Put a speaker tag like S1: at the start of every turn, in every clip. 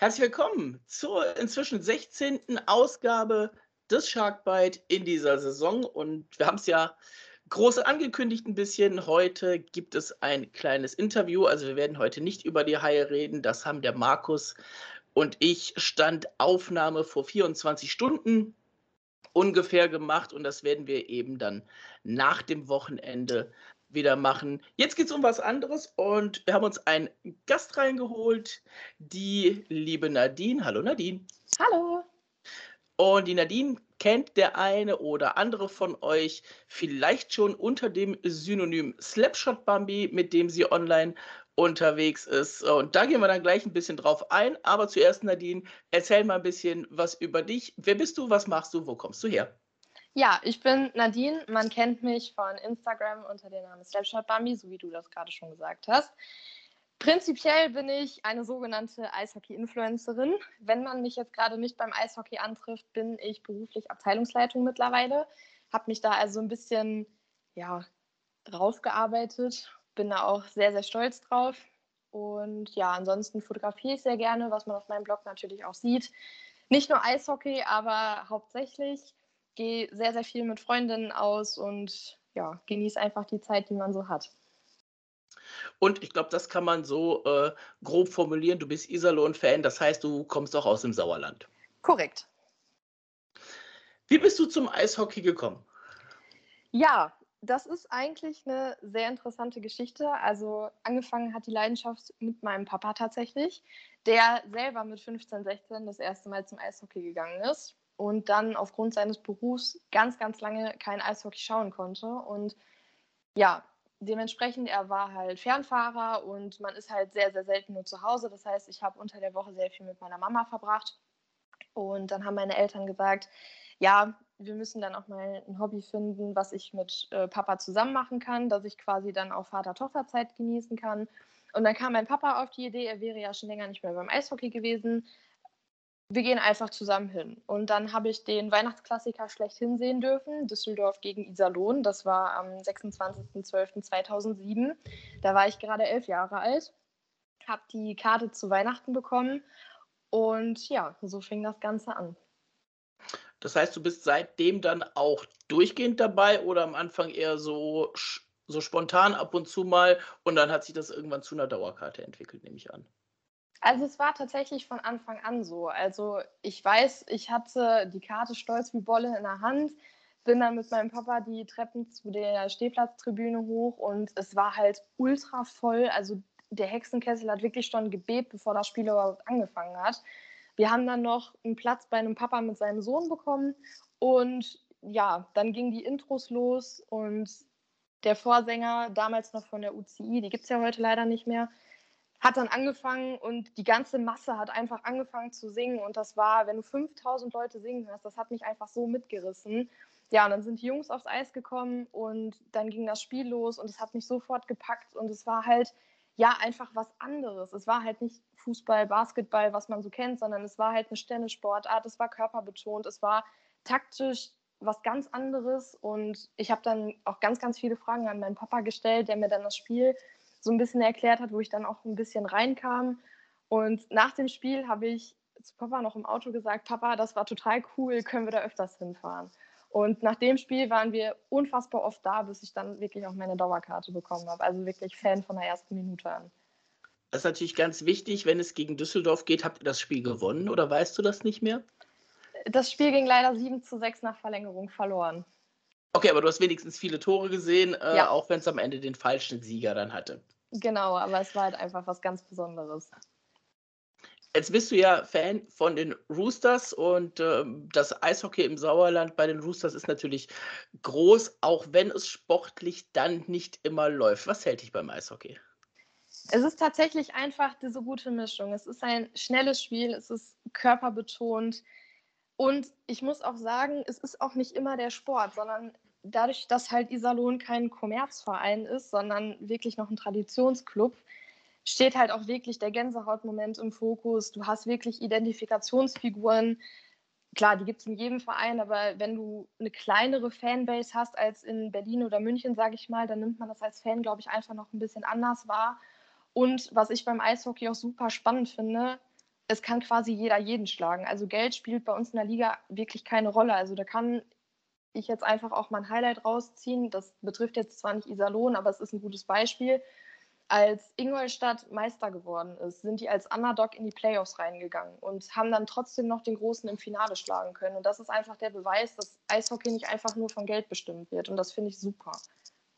S1: Herzlich willkommen zur inzwischen 16. Ausgabe des Sharkbite in dieser Saison. Und wir haben es ja groß angekündigt ein bisschen. Heute gibt es ein kleines Interview. Also wir werden heute nicht über die Haie reden. Das haben der Markus und ich Stand Aufnahme vor 24 Stunden ungefähr gemacht. Und das werden wir eben dann nach dem Wochenende wieder machen. Jetzt geht es um was anderes und wir haben uns einen Gast reingeholt, die liebe Nadine. Hallo Nadine.
S2: Hallo.
S1: Und die Nadine kennt der eine oder andere von euch vielleicht schon unter dem Synonym Slapshot Bambi, mit dem sie online unterwegs ist. Und da gehen wir dann gleich ein bisschen drauf ein. Aber zuerst, Nadine, erzähl mal ein bisschen was über dich. Wer bist du? Was machst du? Wo kommst du her?
S2: Ja, ich bin Nadine. Man kennt mich von Instagram unter dem Namen Snapchat Bambi, so wie du das gerade schon gesagt hast. Prinzipiell bin ich eine sogenannte Eishockey-Influencerin. Wenn man mich jetzt gerade nicht beim Eishockey antrifft, bin ich beruflich Abteilungsleitung mittlerweile. Habe mich da also ein bisschen ja, rausgearbeitet. Bin da auch sehr, sehr stolz drauf. Und ja, ansonsten fotografiere ich sehr gerne, was man auf meinem Blog natürlich auch sieht. Nicht nur Eishockey, aber hauptsächlich gehe sehr, sehr viel mit Freundinnen aus und ja, genieße einfach die Zeit, die man so hat.
S1: Und ich glaube, das kann man so äh, grob formulieren. Du bist Iserlohn-Fan, das heißt, du kommst auch aus dem Sauerland.
S2: Korrekt.
S1: Wie bist du zum Eishockey gekommen?
S2: Ja, das ist eigentlich eine sehr interessante Geschichte. Also angefangen hat die Leidenschaft mit meinem Papa tatsächlich, der selber mit 15, 16 das erste Mal zum Eishockey gegangen ist und dann aufgrund seines Berufs ganz, ganz lange kein Eishockey schauen konnte. Und ja, dementsprechend, er war halt Fernfahrer und man ist halt sehr, sehr selten nur zu Hause. Das heißt, ich habe unter der Woche sehr viel mit meiner Mama verbracht. Und dann haben meine Eltern gesagt, ja, wir müssen dann auch mal ein Hobby finden, was ich mit äh, Papa zusammen machen kann, dass ich quasi dann auch Vater-Tochter-Zeit genießen kann. Und dann kam mein Papa auf die Idee, er wäre ja schon länger nicht mehr beim Eishockey gewesen, wir gehen einfach zusammen hin. Und dann habe ich den Weihnachtsklassiker schlechthin sehen dürfen, Düsseldorf gegen Iserlohn. Das war am 26.12.2007. Da war ich gerade elf Jahre alt, habe die Karte zu Weihnachten bekommen und ja, so fing das Ganze an.
S1: Das heißt, du bist seitdem dann auch durchgehend dabei oder am Anfang eher so, so spontan ab und zu mal und dann hat sich das irgendwann zu einer Dauerkarte entwickelt, nehme ich an.
S2: Also es war tatsächlich von Anfang an so. Also ich weiß, ich hatte die Karte stolz wie Bolle in der Hand, bin dann mit meinem Papa die Treppen zu der Stehplatztribüne hoch und es war halt ultra voll. Also der Hexenkessel hat wirklich schon gebebt, bevor das Spiel überhaupt angefangen hat. Wir haben dann noch einen Platz bei einem Papa mit seinem Sohn bekommen und ja, dann gingen die Intros los und der Vorsänger, damals noch von der UCI, die gibt es ja heute leider nicht mehr, hat dann angefangen und die ganze Masse hat einfach angefangen zu singen. Und das war, wenn du 5000 Leute singen hörst, das hat mich einfach so mitgerissen. Ja, und dann sind die Jungs aufs Eis gekommen und dann ging das Spiel los und es hat mich sofort gepackt. Und es war halt, ja, einfach was anderes. Es war halt nicht Fußball, Basketball, was man so kennt, sondern es war halt eine Stennissportart, es war körperbetont, es war taktisch was ganz anderes. Und ich habe dann auch ganz, ganz viele Fragen an meinen Papa gestellt, der mir dann das Spiel so ein bisschen erklärt hat, wo ich dann auch ein bisschen reinkam. Und nach dem Spiel habe ich zu Papa noch im Auto gesagt, Papa, das war total cool, können wir da öfters hinfahren. Und nach dem Spiel waren wir unfassbar oft da, bis ich dann wirklich auch meine Dauerkarte bekommen habe. Also wirklich Fan von der ersten Minute an.
S1: Das ist natürlich ganz wichtig, wenn es gegen Düsseldorf geht. Habt ihr das Spiel gewonnen oder weißt du das nicht mehr?
S2: Das Spiel ging leider 7 zu 6 nach Verlängerung verloren.
S1: Okay, aber du hast wenigstens viele Tore gesehen, äh, ja. auch wenn es am Ende den falschen Sieger dann hatte.
S2: Genau, aber es war halt einfach was ganz Besonderes.
S1: Jetzt bist du ja Fan von den Roosters und äh, das Eishockey im Sauerland bei den Roosters ist natürlich groß, auch wenn es sportlich dann nicht immer läuft. Was hält dich beim Eishockey?
S2: Es ist tatsächlich einfach diese gute Mischung. Es ist ein schnelles Spiel, es ist körperbetont, und ich muss auch sagen, es ist auch nicht immer der Sport, sondern dadurch, dass halt Iserlohn kein Kommerzverein ist, sondern wirklich noch ein Traditionsclub, steht halt auch wirklich der Gänsehautmoment im Fokus. Du hast wirklich Identifikationsfiguren. Klar, die gibt es in jedem Verein, aber wenn du eine kleinere Fanbase hast als in Berlin oder München, sage ich mal, dann nimmt man das als Fan, glaube ich, einfach noch ein bisschen anders wahr. Und was ich beim Eishockey auch super spannend finde, es kann quasi jeder jeden schlagen. Also Geld spielt bei uns in der Liga wirklich keine Rolle. Also da kann ich jetzt einfach auch mal ein Highlight rausziehen. Das betrifft jetzt zwar nicht Iserlohn, aber es ist ein gutes Beispiel. Als Ingolstadt Meister geworden ist, sind die als Underdog in die Playoffs reingegangen und haben dann trotzdem noch den Großen im Finale schlagen können. Und das ist einfach der Beweis, dass Eishockey nicht einfach nur von Geld bestimmt wird. Und das finde ich super.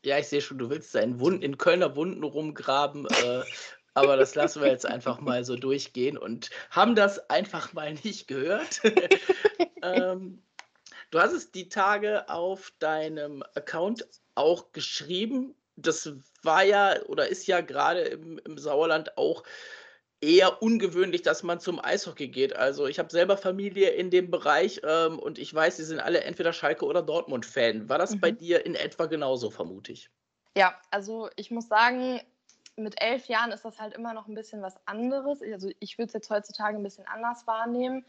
S1: Ja, ich sehe schon, du willst da in, Wunden, in Kölner Wunden rumgraben. Äh, aber das lassen wir jetzt einfach mal so durchgehen und haben das einfach mal nicht gehört. ähm, du hast es die Tage auf deinem Account auch geschrieben. Das war ja oder ist ja gerade im, im Sauerland auch eher ungewöhnlich, dass man zum Eishockey geht. Also ich habe selber Familie in dem Bereich ähm, und ich weiß, sie sind alle entweder Schalke oder Dortmund-Fan. War das mhm. bei dir in etwa genauso, vermute ich?
S2: Ja, also ich muss sagen, mit elf Jahren ist das halt immer noch ein bisschen was anderes. Also ich würde es jetzt heutzutage ein bisschen anders wahrnehmen.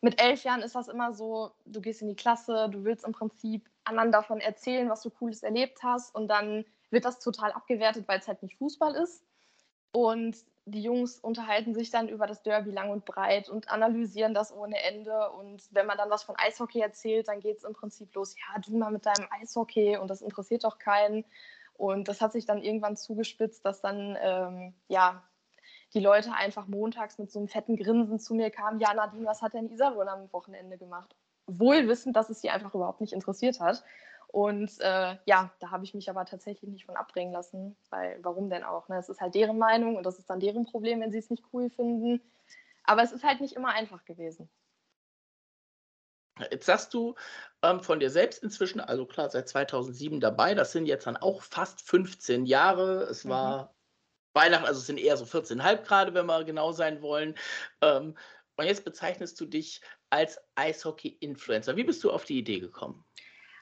S2: Mit elf Jahren ist das immer so, du gehst in die Klasse, du willst im Prinzip anderen davon erzählen, was du Cooles erlebt hast und dann wird das total abgewertet, weil es halt nicht Fußball ist. Und die Jungs unterhalten sich dann über das Derby lang und breit und analysieren das ohne Ende. Und wenn man dann was von Eishockey erzählt, dann geht es im Prinzip los, ja, du mal mit deinem Eishockey und das interessiert doch keinen. Und das hat sich dann irgendwann zugespitzt, dass dann, ähm, ja, die Leute einfach montags mit so einem fetten Grinsen zu mir kamen, ja, Nadine, was hat denn Isabel am Wochenende gemacht? Wohl wissend, dass es sie einfach überhaupt nicht interessiert hat. Und äh, ja, da habe ich mich aber tatsächlich nicht von abbringen lassen, weil warum denn auch? Ne? Es ist halt deren Meinung und das ist dann deren Problem, wenn sie es nicht cool finden. Aber es ist halt nicht immer einfach gewesen.
S1: Jetzt sagst du ähm, von dir selbst inzwischen, also klar, seit 2007 dabei, das sind jetzt dann auch fast 15 Jahre. Es mhm. war Weihnachten, also es sind eher so 14,5 gerade, wenn wir genau sein wollen. Ähm, und jetzt bezeichnest du dich als Eishockey-Influencer. Wie bist du auf die Idee gekommen?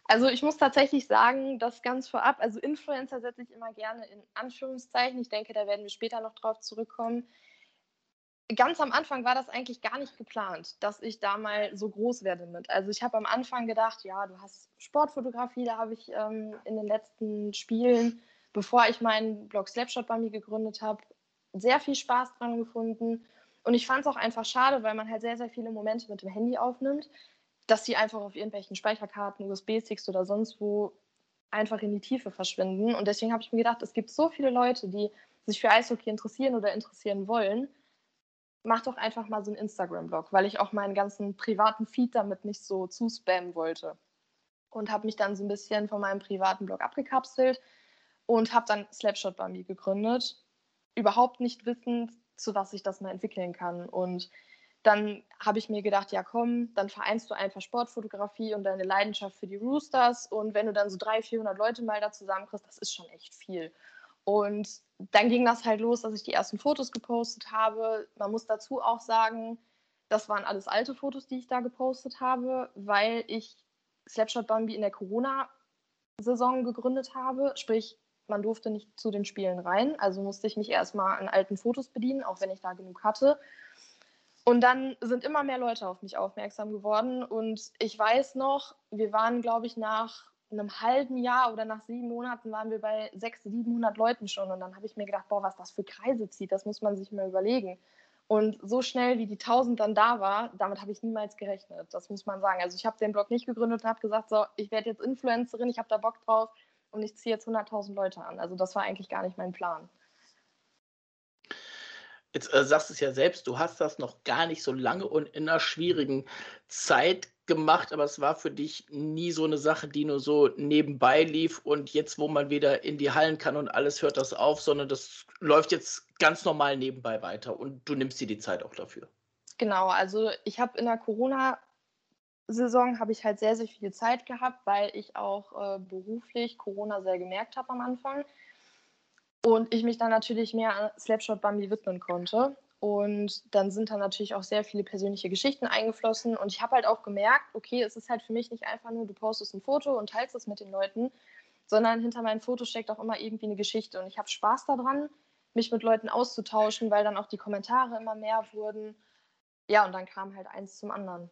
S2: Also ich muss tatsächlich sagen, das ganz vorab, also Influencer setze ich immer gerne in Anführungszeichen. Ich denke, da werden wir später noch drauf zurückkommen. Ganz am Anfang war das eigentlich gar nicht geplant, dass ich da mal so groß werde mit. Also ich habe am Anfang gedacht, ja, du hast Sportfotografie, da habe ich ähm, in den letzten Spielen, bevor ich meinen Blog Slapshot bei mir gegründet habe, sehr viel Spaß dran gefunden. Und ich fand es auch einfach schade, weil man halt sehr, sehr viele Momente mit dem Handy aufnimmt dass die einfach auf irgendwelchen Speicherkarten, USB-Sticks oder sonst wo einfach in die Tiefe verschwinden. Und deswegen habe ich mir gedacht, es gibt so viele Leute, die sich für Eishockey interessieren oder interessieren wollen. Mach doch einfach mal so einen Instagram-Blog, weil ich auch meinen ganzen privaten Feed damit nicht so zuspammen wollte. Und habe mich dann so ein bisschen von meinem privaten Blog abgekapselt und habe dann Slapshot Bambi gegründet, überhaupt nicht wissend, zu was sich das mal entwickeln kann. Und dann habe ich mir gedacht, ja komm, dann vereinst du einfach Sportfotografie und deine Leidenschaft für die Roosters und wenn du dann so 300, 400 Leute mal da zusammenkriegst, das ist schon echt viel. Und dann ging das halt los, dass ich die ersten Fotos gepostet habe. Man muss dazu auch sagen, das waren alles alte Fotos, die ich da gepostet habe, weil ich Slapshot Bambi in der Corona-Saison gegründet habe. Sprich, man durfte nicht zu den Spielen rein, also musste ich mich erstmal an alten Fotos bedienen, auch wenn ich da genug hatte. Und dann sind immer mehr Leute auf mich aufmerksam geworden. Und ich weiß noch, wir waren, glaube ich, nach einem halben Jahr oder nach sieben Monaten waren wir bei 600, 700 Leuten schon. Und dann habe ich mir gedacht, boah, was das für Kreise zieht, das muss man sich mal überlegen. Und so schnell wie die 1000 dann da war, damit habe ich niemals gerechnet. Das muss man sagen. Also ich habe den Blog nicht gegründet und habe gesagt, so, ich werde jetzt Influencerin, ich habe da Bock drauf und ich ziehe jetzt 100.000 Leute an. Also das war eigentlich gar nicht mein Plan.
S1: Jetzt äh, sagst es ja selbst, du hast das noch gar nicht so lange und in einer schwierigen Zeit gemacht, aber es war für dich nie so eine Sache, die nur so nebenbei lief und jetzt, wo man wieder in die Hallen kann und alles hört das auf, sondern das läuft jetzt ganz normal nebenbei weiter und du nimmst dir die Zeit auch dafür.
S2: Genau, also ich habe in der Corona Saison habe ich halt sehr, sehr viel Zeit gehabt, weil ich auch äh, beruflich Corona sehr gemerkt habe am Anfang. Und ich mich dann natürlich mehr an Slapshot Bambi widmen konnte. Und dann sind da natürlich auch sehr viele persönliche Geschichten eingeflossen. Und ich habe halt auch gemerkt, okay, es ist halt für mich nicht einfach nur, du postest ein Foto und teilst es mit den Leuten, sondern hinter meinen Fotos steckt auch immer irgendwie eine Geschichte. Und ich habe Spaß daran, mich mit Leuten auszutauschen, weil dann auch die Kommentare immer mehr wurden. Ja, und dann kam halt eins zum anderen.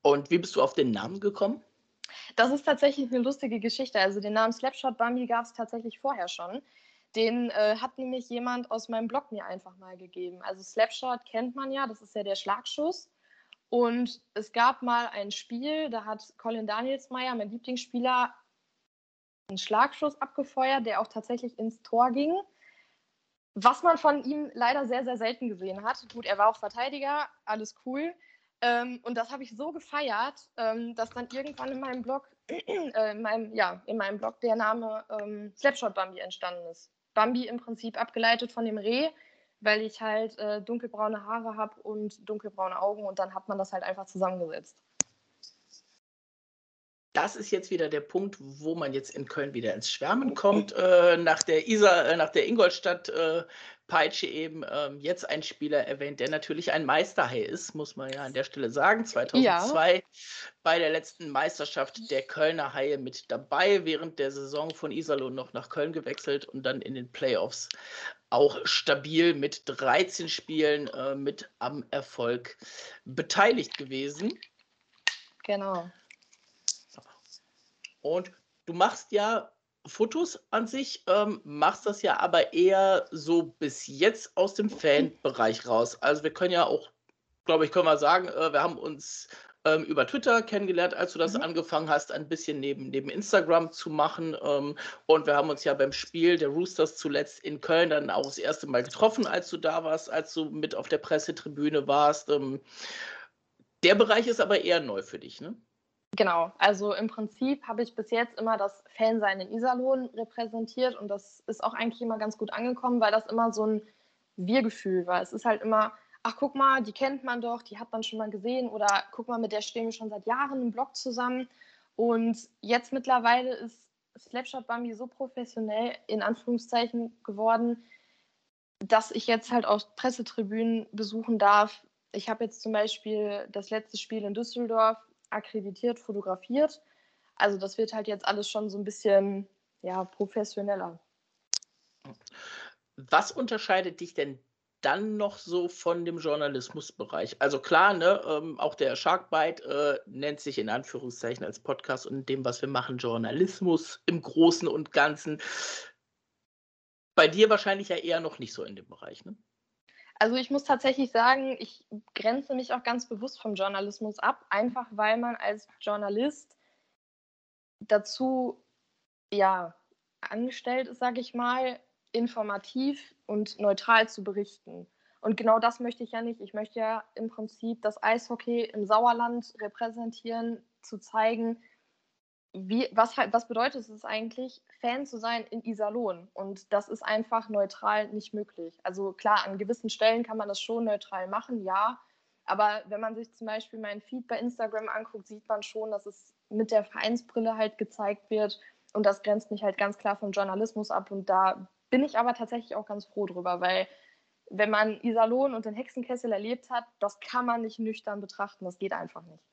S1: Und wie bist du auf den Namen gekommen?
S2: Das ist tatsächlich eine lustige Geschichte. Also den Namen Slapshot Bambi gab es tatsächlich vorher schon. Den äh, hat nämlich jemand aus meinem Blog mir einfach mal gegeben. Also Slapshot kennt man ja, das ist ja der Schlagschuss. Und es gab mal ein Spiel, da hat Colin Danielsmeyer, mein Lieblingsspieler, einen Schlagschuss abgefeuert, der auch tatsächlich ins Tor ging. Was man von ihm leider sehr, sehr selten gesehen hat. Gut, er war auch Verteidiger, alles cool. Ähm, und das habe ich so gefeiert, ähm, dass dann irgendwann in meinem Blog, äh, in, meinem, ja, in meinem Blog der Name ähm, Slapshot Bambi entstanden ist. Bambi im Prinzip abgeleitet von dem Reh, weil ich halt äh, dunkelbraune Haare habe und dunkelbraune Augen und dann hat man das halt einfach zusammengesetzt
S1: das ist jetzt wieder der Punkt, wo man jetzt in Köln wieder ins Schwärmen kommt. Äh, nach der Isar, äh, nach der Ingolstadt äh, Peitsche eben ähm, jetzt ein Spieler erwähnt, der natürlich ein Meisterhai ist, muss man ja an der Stelle sagen. 2002 ja. bei der letzten Meisterschaft der Kölner Haie mit dabei, während der Saison von Iserlohn noch nach Köln gewechselt und dann in den Playoffs auch stabil mit 13 Spielen äh, mit am Erfolg beteiligt gewesen.
S2: Genau.
S1: Und du machst ja Fotos an sich, ähm, machst das ja aber eher so bis jetzt aus dem Fanbereich raus. Also wir können ja auch, glaube ich, können wir sagen, äh, wir haben uns ähm, über Twitter kennengelernt, als du das mhm. angefangen hast, ein bisschen neben, neben Instagram zu machen. Ähm, und wir haben uns ja beim Spiel der Roosters zuletzt in Köln dann auch das erste Mal getroffen, als du da warst, als du mit auf der Pressetribüne warst. Ähm, der Bereich ist aber eher neu für dich, ne?
S2: Genau, also im Prinzip habe ich bis jetzt immer das Fansein in Iserlohn repräsentiert und das ist auch eigentlich immer ganz gut angekommen, weil das immer so ein Wir-Gefühl war. Es ist halt immer, ach guck mal, die kennt man doch, die hat man schon mal gesehen oder guck mal, mit der stehen wir schon seit Jahren im Blog zusammen. Und jetzt mittlerweile ist Slapshot Bambi so professionell in Anführungszeichen geworden, dass ich jetzt halt auch Pressetribünen besuchen darf. Ich habe jetzt zum Beispiel das letzte Spiel in Düsseldorf akkreditiert fotografiert. Also das wird halt jetzt alles schon so ein bisschen ja, professioneller.
S1: Was unterscheidet dich denn dann noch so von dem Journalismusbereich? Also klar, ne, ähm, auch der Sharkbite äh, nennt sich in Anführungszeichen als Podcast und dem, was wir machen, Journalismus im Großen und Ganzen. Bei dir wahrscheinlich ja eher noch nicht so in dem Bereich, ne?
S2: Also ich muss tatsächlich sagen, ich grenze mich auch ganz bewusst vom Journalismus ab, einfach weil man als Journalist dazu ja angestellt ist, sage ich mal, informativ und neutral zu berichten. Und genau das möchte ich ja nicht. Ich möchte ja im Prinzip das Eishockey im Sauerland repräsentieren, zu zeigen, wie, was, was bedeutet es eigentlich, Fan zu sein in Iserlohn? Und das ist einfach neutral nicht möglich. Also klar, an gewissen Stellen kann man das schon neutral machen, ja. Aber wenn man sich zum Beispiel meinen Feed bei Instagram anguckt, sieht man schon, dass es mit der Vereinsbrille halt gezeigt wird. Und das grenzt mich halt ganz klar vom Journalismus ab. Und da bin ich aber tatsächlich auch ganz froh drüber, weil wenn man Iserlohn und den Hexenkessel erlebt hat, das kann man nicht nüchtern betrachten. Das geht einfach nicht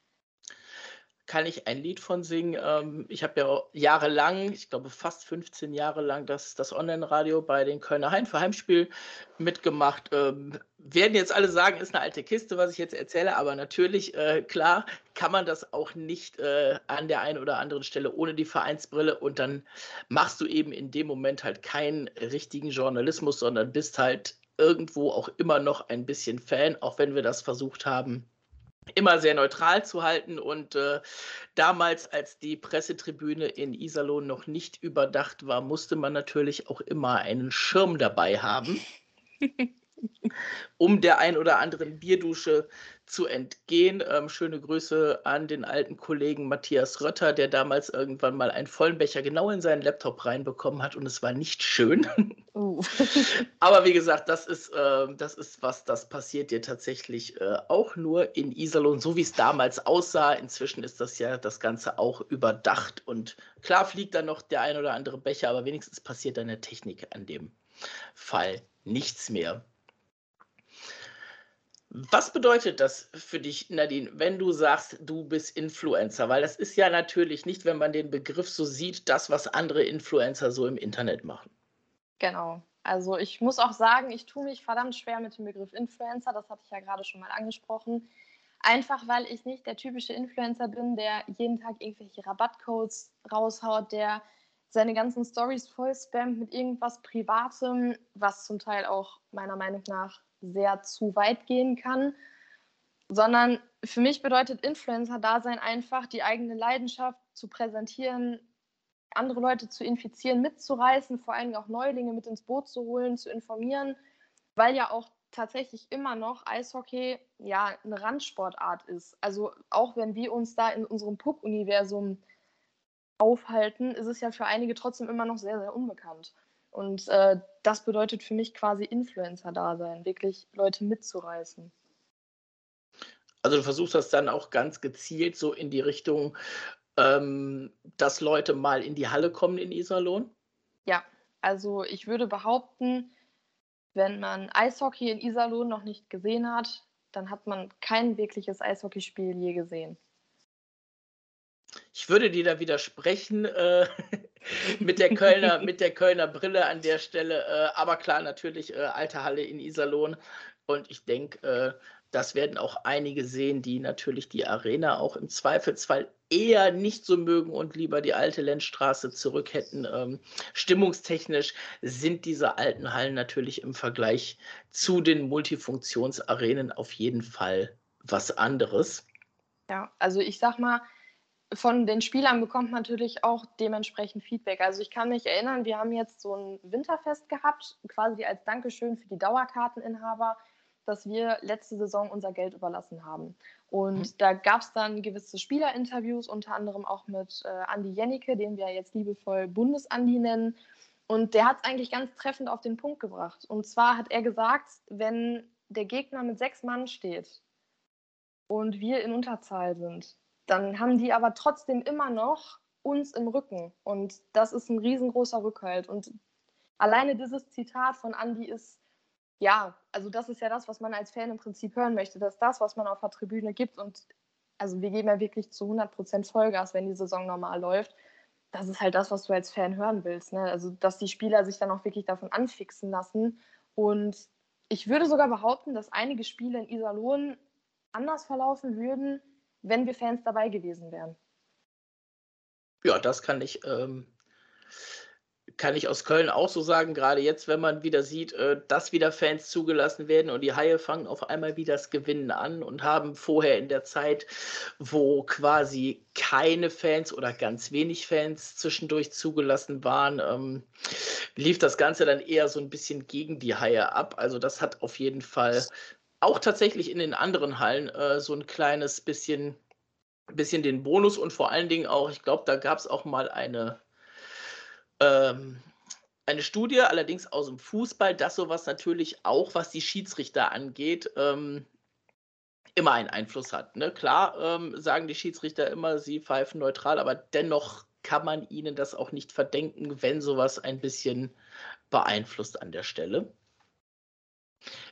S1: kann ich ein Lied von singen. Ähm, ich habe ja jahrelang, ich glaube fast 15 Jahre lang, das, das Online-Radio bei den Kölner Hain für Heimspiel mitgemacht. Ähm, werden jetzt alle sagen, ist eine alte Kiste, was ich jetzt erzähle, aber natürlich, äh, klar, kann man das auch nicht äh, an der einen oder anderen Stelle ohne die Vereinsbrille und dann machst du eben in dem Moment halt keinen richtigen Journalismus, sondern bist halt irgendwo auch immer noch ein bisschen Fan, auch wenn wir das versucht haben, immer sehr neutral zu halten. Und äh, damals, als die Pressetribüne in Iserlohn noch nicht überdacht war, musste man natürlich auch immer einen Schirm dabei haben. um der ein oder anderen Bierdusche zu entgehen. Ähm, schöne Grüße an den alten Kollegen Matthias Rötter, der damals irgendwann mal einen vollen Becher genau in seinen Laptop reinbekommen hat und es war nicht schön. Uh. Aber wie gesagt, das ist, äh, das ist was, das passiert dir tatsächlich äh, auch nur in Iserlohn, so wie es damals aussah. Inzwischen ist das ja das Ganze auch überdacht und klar fliegt da noch der ein oder andere Becher, aber wenigstens passiert an der Technik an dem Fall nichts mehr. Was bedeutet das für dich, Nadine, wenn du sagst, du bist Influencer? Weil das ist ja natürlich nicht, wenn man den Begriff so sieht, das, was andere Influencer so im Internet machen.
S2: Genau. Also ich muss auch sagen, ich tue mich verdammt schwer mit dem Begriff Influencer. Das hatte ich ja gerade schon mal angesprochen. Einfach weil ich nicht der typische Influencer bin, der jeden Tag irgendwelche Rabattcodes raushaut, der seine ganzen Stories voll spammt mit irgendwas Privatem, was zum Teil auch meiner Meinung nach sehr zu weit gehen kann. Sondern für mich bedeutet Influencer-Dasein einfach, die eigene Leidenschaft zu präsentieren, andere Leute zu infizieren, mitzureißen, vor allem auch Neulinge mit ins Boot zu holen, zu informieren, weil ja auch tatsächlich immer noch Eishockey ja eine Randsportart ist. Also auch wenn wir uns da in unserem Puck-Universum aufhalten, ist es ja für einige trotzdem immer noch sehr, sehr unbekannt. Und äh, das bedeutet für mich quasi Influencer-Dasein, wirklich Leute mitzureißen.
S1: Also du versuchst das dann auch ganz gezielt so in die Richtung, ähm, dass Leute mal in die Halle kommen in Iserlohn?
S2: Ja, also ich würde behaupten, wenn man Eishockey in Iserlohn noch nicht gesehen hat, dann hat man kein wirkliches Eishockeyspiel je gesehen.
S1: Ich würde dir da widersprechen äh, mit, der Kölner, mit der Kölner Brille an der Stelle. Äh, aber klar, natürlich äh, alte Halle in Iserlohn. Und ich denke, äh, das werden auch einige sehen, die natürlich die Arena auch im Zweifelsfall eher nicht so mögen und lieber die alte Lenzstraße zurück hätten. Ähm, stimmungstechnisch sind diese alten Hallen natürlich im Vergleich zu den Multifunktionsarenen auf jeden Fall was anderes.
S2: Ja, also ich sag mal, von den Spielern bekommt man natürlich auch dementsprechend Feedback. Also ich kann mich erinnern, wir haben jetzt so ein Winterfest gehabt, quasi als Dankeschön für die Dauerkarteninhaber dass wir letzte Saison unser Geld überlassen haben. Und mhm. da gab es dann gewisse Spielerinterviews, unter anderem auch mit äh, Andi Jennecke, den wir jetzt liebevoll Bundesandi nennen. Und der hat es eigentlich ganz treffend auf den Punkt gebracht. Und zwar hat er gesagt, wenn der Gegner mit sechs Mann steht und wir in Unterzahl sind, dann haben die aber trotzdem immer noch uns im Rücken. Und das ist ein riesengroßer Rückhalt. Und alleine dieses Zitat von Andi ist ja, also das ist ja das, was man als Fan im Prinzip hören möchte. Das ist das, was man auf der Tribüne gibt. Und also wir geben ja wirklich zu 100% Vollgas, wenn die Saison normal läuft. Das ist halt das, was du als Fan hören willst. Ne? Also, dass die Spieler sich dann auch wirklich davon anfixen lassen. Und ich würde sogar behaupten, dass einige Spiele in Iserlohn anders verlaufen würden, wenn wir Fans dabei gewesen wären.
S1: Ja, das kann ich ähm, kann ich aus Köln auch so sagen, gerade jetzt, wenn man wieder sieht, äh, dass wieder Fans zugelassen werden und die Haie fangen auf einmal wieder das Gewinnen an und haben vorher in der Zeit, wo quasi keine Fans oder ganz wenig Fans zwischendurch zugelassen waren, ähm, lief das Ganze dann eher so ein bisschen gegen die Haie ab. Also das hat auf jeden Fall auch tatsächlich in den anderen Hallen äh, so ein kleines bisschen, bisschen den Bonus und vor allen Dingen auch, ich glaube, da gab es auch mal eine ähm, eine Studie, allerdings aus dem Fußball, dass sowas natürlich auch, was die Schiedsrichter angeht, ähm, immer einen Einfluss hat. Ne? Klar ähm, sagen die Schiedsrichter immer, sie pfeifen neutral, aber dennoch kann man ihnen das auch nicht verdenken, wenn sowas ein bisschen beeinflusst an der Stelle.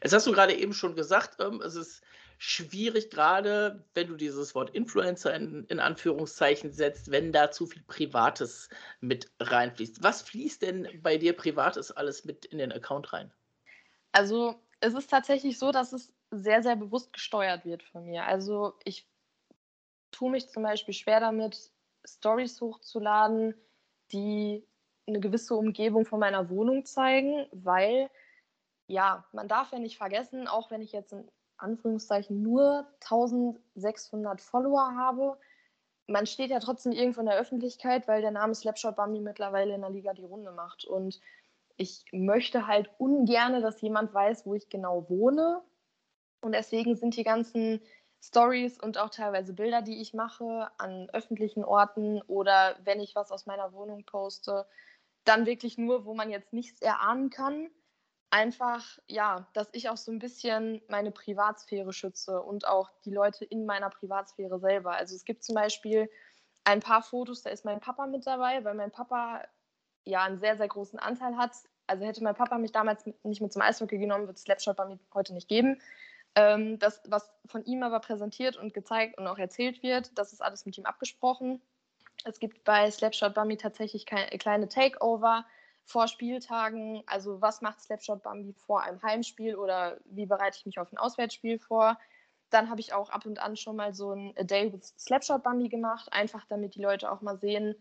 S1: Jetzt hast du gerade eben schon gesagt, ähm, es ist schwierig, gerade wenn du dieses Wort Influencer in, in, Anführungszeichen setzt, wenn da zu viel Privates mit reinfließt. Was fließt denn bei dir Privates alles mit in den Account rein?
S2: Also es ist tatsächlich so, dass es sehr, sehr bewusst gesteuert wird von mir. Also ich tue mich zum Beispiel schwer damit, Stories hochzuladen, die eine gewisse Umgebung von meiner Wohnung zeigen, weil ja, man darf ja nicht vergessen, auch wenn ich jetzt ein Anführungszeichen nur 1600 Follower habe. Man steht ja trotzdem irgendwo in der Öffentlichkeit, weil der Name Slapshot Bambi mittlerweile in der Liga die Runde macht. Und ich möchte halt ungern, dass jemand weiß, wo ich genau wohne. Und deswegen sind die ganzen Stories und auch teilweise Bilder, die ich mache an öffentlichen Orten oder wenn ich was aus meiner Wohnung poste, dann wirklich nur, wo man jetzt nichts erahnen kann einfach, ja, dass ich auch so ein bisschen meine Privatsphäre schütze und auch die Leute in meiner Privatsphäre selber. Also es gibt zum Beispiel ein paar Fotos, da ist mein Papa mit dabei, weil mein Papa ja einen sehr, sehr großen Anteil hat. Also hätte mein Papa mich damals nicht mit zum Eishockey genommen, wird es Slapshot bei mir heute nicht geben. Ähm, das, was von ihm aber präsentiert und gezeigt und auch erzählt wird, das ist alles mit ihm abgesprochen. Es gibt bei Slapshot Bummy tatsächlich kleine Takeover, vor Spieltagen, also was macht Slapshot Bambi vor einem Heimspiel oder wie bereite ich mich auf ein Auswärtsspiel vor. Dann habe ich auch ab und an schon mal so ein A Day with Slapshot Bambi gemacht, einfach damit die Leute auch mal sehen,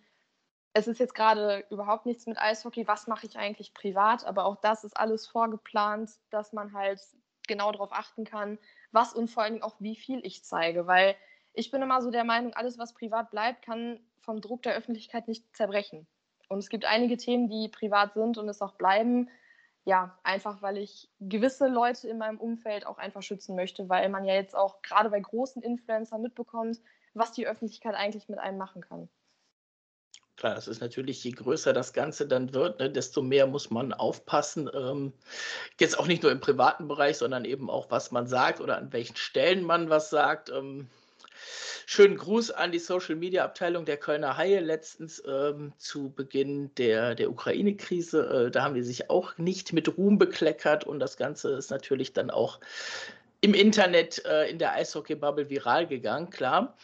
S2: es ist jetzt gerade überhaupt nichts mit Eishockey. Was mache ich eigentlich privat? Aber auch das ist alles vorgeplant, dass man halt genau darauf achten kann, was und vor allem auch wie viel ich zeige. Weil ich bin immer so der Meinung, alles, was privat bleibt, kann vom Druck der Öffentlichkeit nicht zerbrechen. Und es gibt einige Themen, die privat sind und es auch bleiben. Ja, einfach weil ich gewisse Leute in meinem Umfeld auch einfach schützen möchte, weil man ja jetzt auch gerade bei großen Influencern mitbekommt, was die Öffentlichkeit eigentlich mit einem machen kann.
S1: Klar, das ist natürlich, je größer das Ganze dann wird, ne, desto mehr muss man aufpassen. Ähm, jetzt auch nicht nur im privaten Bereich, sondern eben auch, was man sagt oder an welchen Stellen man was sagt. Ähm, schönen Gruß an die Social Media Abteilung der Kölner Haie letztens ähm, zu Beginn der, der Ukraine-Krise. Äh, da haben die sich auch nicht mit Ruhm bekleckert und das Ganze ist natürlich dann auch im Internet äh, in der Eishockey-Bubble viral gegangen, klar.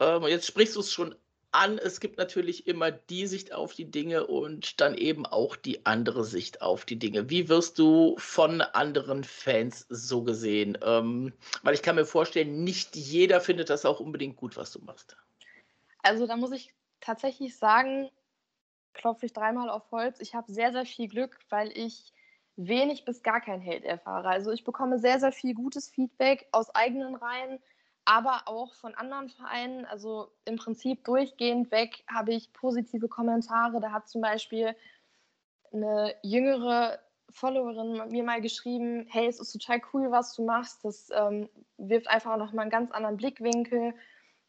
S1: Ähm, jetzt sprichst du es schon an, es gibt natürlich immer die Sicht auf die Dinge und dann eben auch die andere Sicht auf die Dinge. Wie wirst du von anderen Fans so gesehen? Ähm, weil ich kann mir vorstellen, nicht jeder findet das auch unbedingt gut, was du machst.
S2: Also da muss ich tatsächlich sagen, klopfe ich dreimal auf Holz. Ich habe sehr, sehr viel Glück, weil ich wenig bis gar kein Hate erfahre. Also ich bekomme sehr, sehr viel gutes Feedback aus eigenen Reihen aber auch von anderen Vereinen. Also im Prinzip durchgehend weg habe ich positive Kommentare. Da hat zum Beispiel eine jüngere Followerin mir mal geschrieben, hey, es ist total cool, was du machst. Das ähm, wirft einfach noch mal einen ganz anderen Blickwinkel.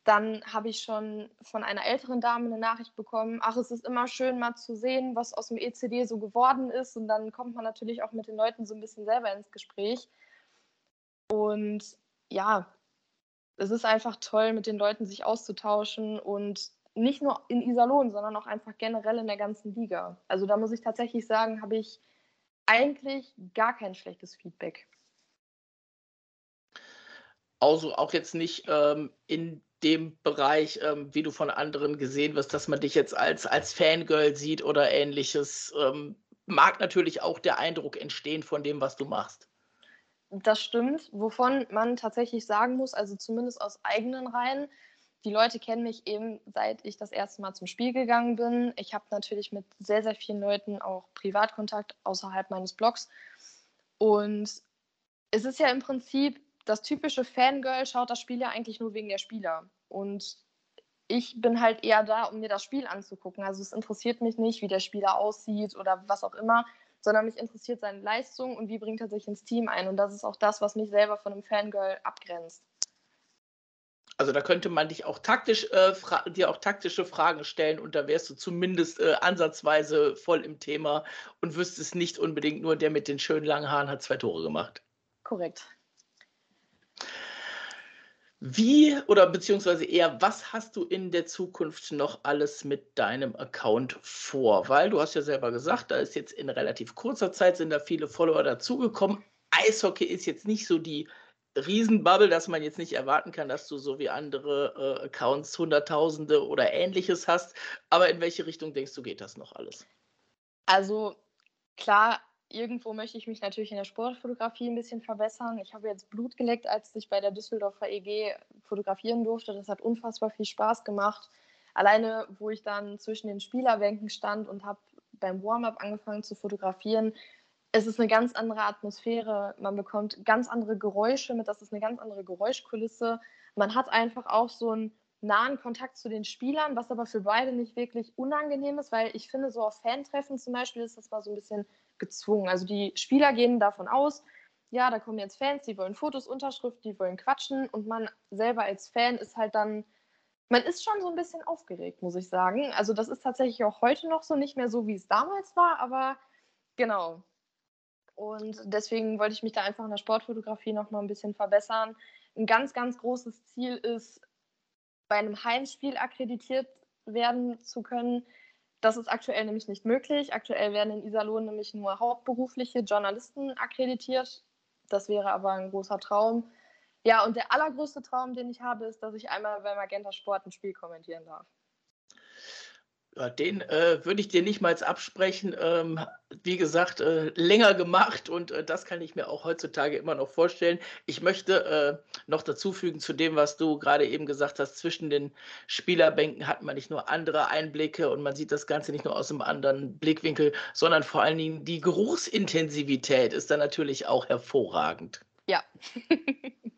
S2: Dann habe ich schon von einer älteren Dame eine Nachricht bekommen, ach, es ist immer schön mal zu sehen, was aus dem ECD so geworden ist. Und dann kommt man natürlich auch mit den Leuten so ein bisschen selber ins Gespräch. Und ja, es ist einfach toll, mit den Leuten sich auszutauschen und nicht nur in Iserlohn, sondern auch einfach generell in der ganzen Liga. Also da muss ich tatsächlich sagen, habe ich eigentlich gar kein schlechtes Feedback.
S1: Also auch jetzt nicht ähm, in dem Bereich, ähm, wie du von anderen gesehen wirst, dass man dich jetzt als, als Fangirl sieht oder ähnliches. Ähm, mag natürlich auch der Eindruck entstehen von dem, was du machst.
S2: Das stimmt, wovon man tatsächlich sagen muss, also zumindest aus eigenen Reihen, die Leute kennen mich eben, seit ich das erste Mal zum Spiel gegangen bin. Ich habe natürlich mit sehr, sehr vielen Leuten auch Privatkontakt außerhalb meines Blogs. Und es ist ja im Prinzip das typische Fangirl, schaut das Spiel ja eigentlich nur wegen der Spieler. Und ich bin halt eher da, um mir das Spiel anzugucken. Also es interessiert mich nicht, wie der Spieler aussieht oder was auch immer sondern mich interessiert seine Leistung und wie bringt er sich ins Team ein. Und das ist auch das, was mich selber von einem Fangirl abgrenzt.
S1: Also da könnte man dich auch taktisch, äh, dir auch taktische Fragen stellen und da wärst du zumindest äh, ansatzweise voll im Thema und wüsstest nicht unbedingt nur, der mit den schönen langen Haaren hat zwei Tore gemacht.
S2: Korrekt.
S1: Wie oder beziehungsweise eher, was hast du in der Zukunft noch alles mit deinem Account vor? Weil du hast ja selber gesagt, da ist jetzt in relativ kurzer Zeit sind da viele Follower dazugekommen. Eishockey ist jetzt nicht so die Riesenbubble, dass man jetzt nicht erwarten kann, dass du so wie andere äh, Accounts Hunderttausende oder ähnliches hast. Aber in welche Richtung denkst du, geht das noch alles?
S2: Also klar, irgendwo möchte ich mich natürlich in der Sportfotografie ein bisschen verbessern. Ich habe jetzt Blut geleckt, als ich bei der Düsseldorfer EG fotografieren durfte. Das hat unfassbar viel Spaß gemacht. Alleine, wo ich dann zwischen den Spielerbänken stand und habe beim Warm-up angefangen zu fotografieren, es ist eine ganz andere Atmosphäre. Man bekommt ganz andere Geräusche mit. Das ist eine ganz andere Geräuschkulisse. Man hat einfach auch so einen nahen Kontakt zu den Spielern, was aber für beide nicht wirklich unangenehm ist, weil ich finde, so auf Fantreffen zum Beispiel ist das mal so ein bisschen gezwungen. Also die Spieler gehen davon aus, ja, da kommen jetzt Fans, die wollen Fotos, Unterschrift, die wollen quatschen und man selber als Fan ist halt dann, man ist schon so ein bisschen aufgeregt, muss ich sagen. Also das ist tatsächlich auch heute noch so, nicht mehr so, wie es damals war, aber genau. Und deswegen wollte ich mich da einfach in der Sportfotografie noch mal ein bisschen verbessern. Ein ganz, ganz großes Ziel ist, bei einem Heimspiel akkreditiert werden zu können. Das ist aktuell nämlich nicht möglich. Aktuell werden in Iserlohn nämlich nur hauptberufliche Journalisten akkreditiert. Das wäre aber ein großer Traum. Ja, und der allergrößte Traum, den ich habe, ist, dass ich einmal beim Magenta Sport ein Spiel kommentieren darf.
S1: Ja, den äh, würde ich dir nicht mal absprechen. Ähm, wie gesagt, äh, länger gemacht und äh, das kann ich mir auch heutzutage immer noch vorstellen. Ich möchte äh, noch dazu fügen zu dem, was du gerade eben gesagt hast. Zwischen den Spielerbänken hat man nicht nur andere Einblicke und man sieht das Ganze nicht nur aus einem anderen Blickwinkel, sondern vor allen Dingen die Geruchsintensivität ist dann natürlich auch hervorragend.
S2: Ja.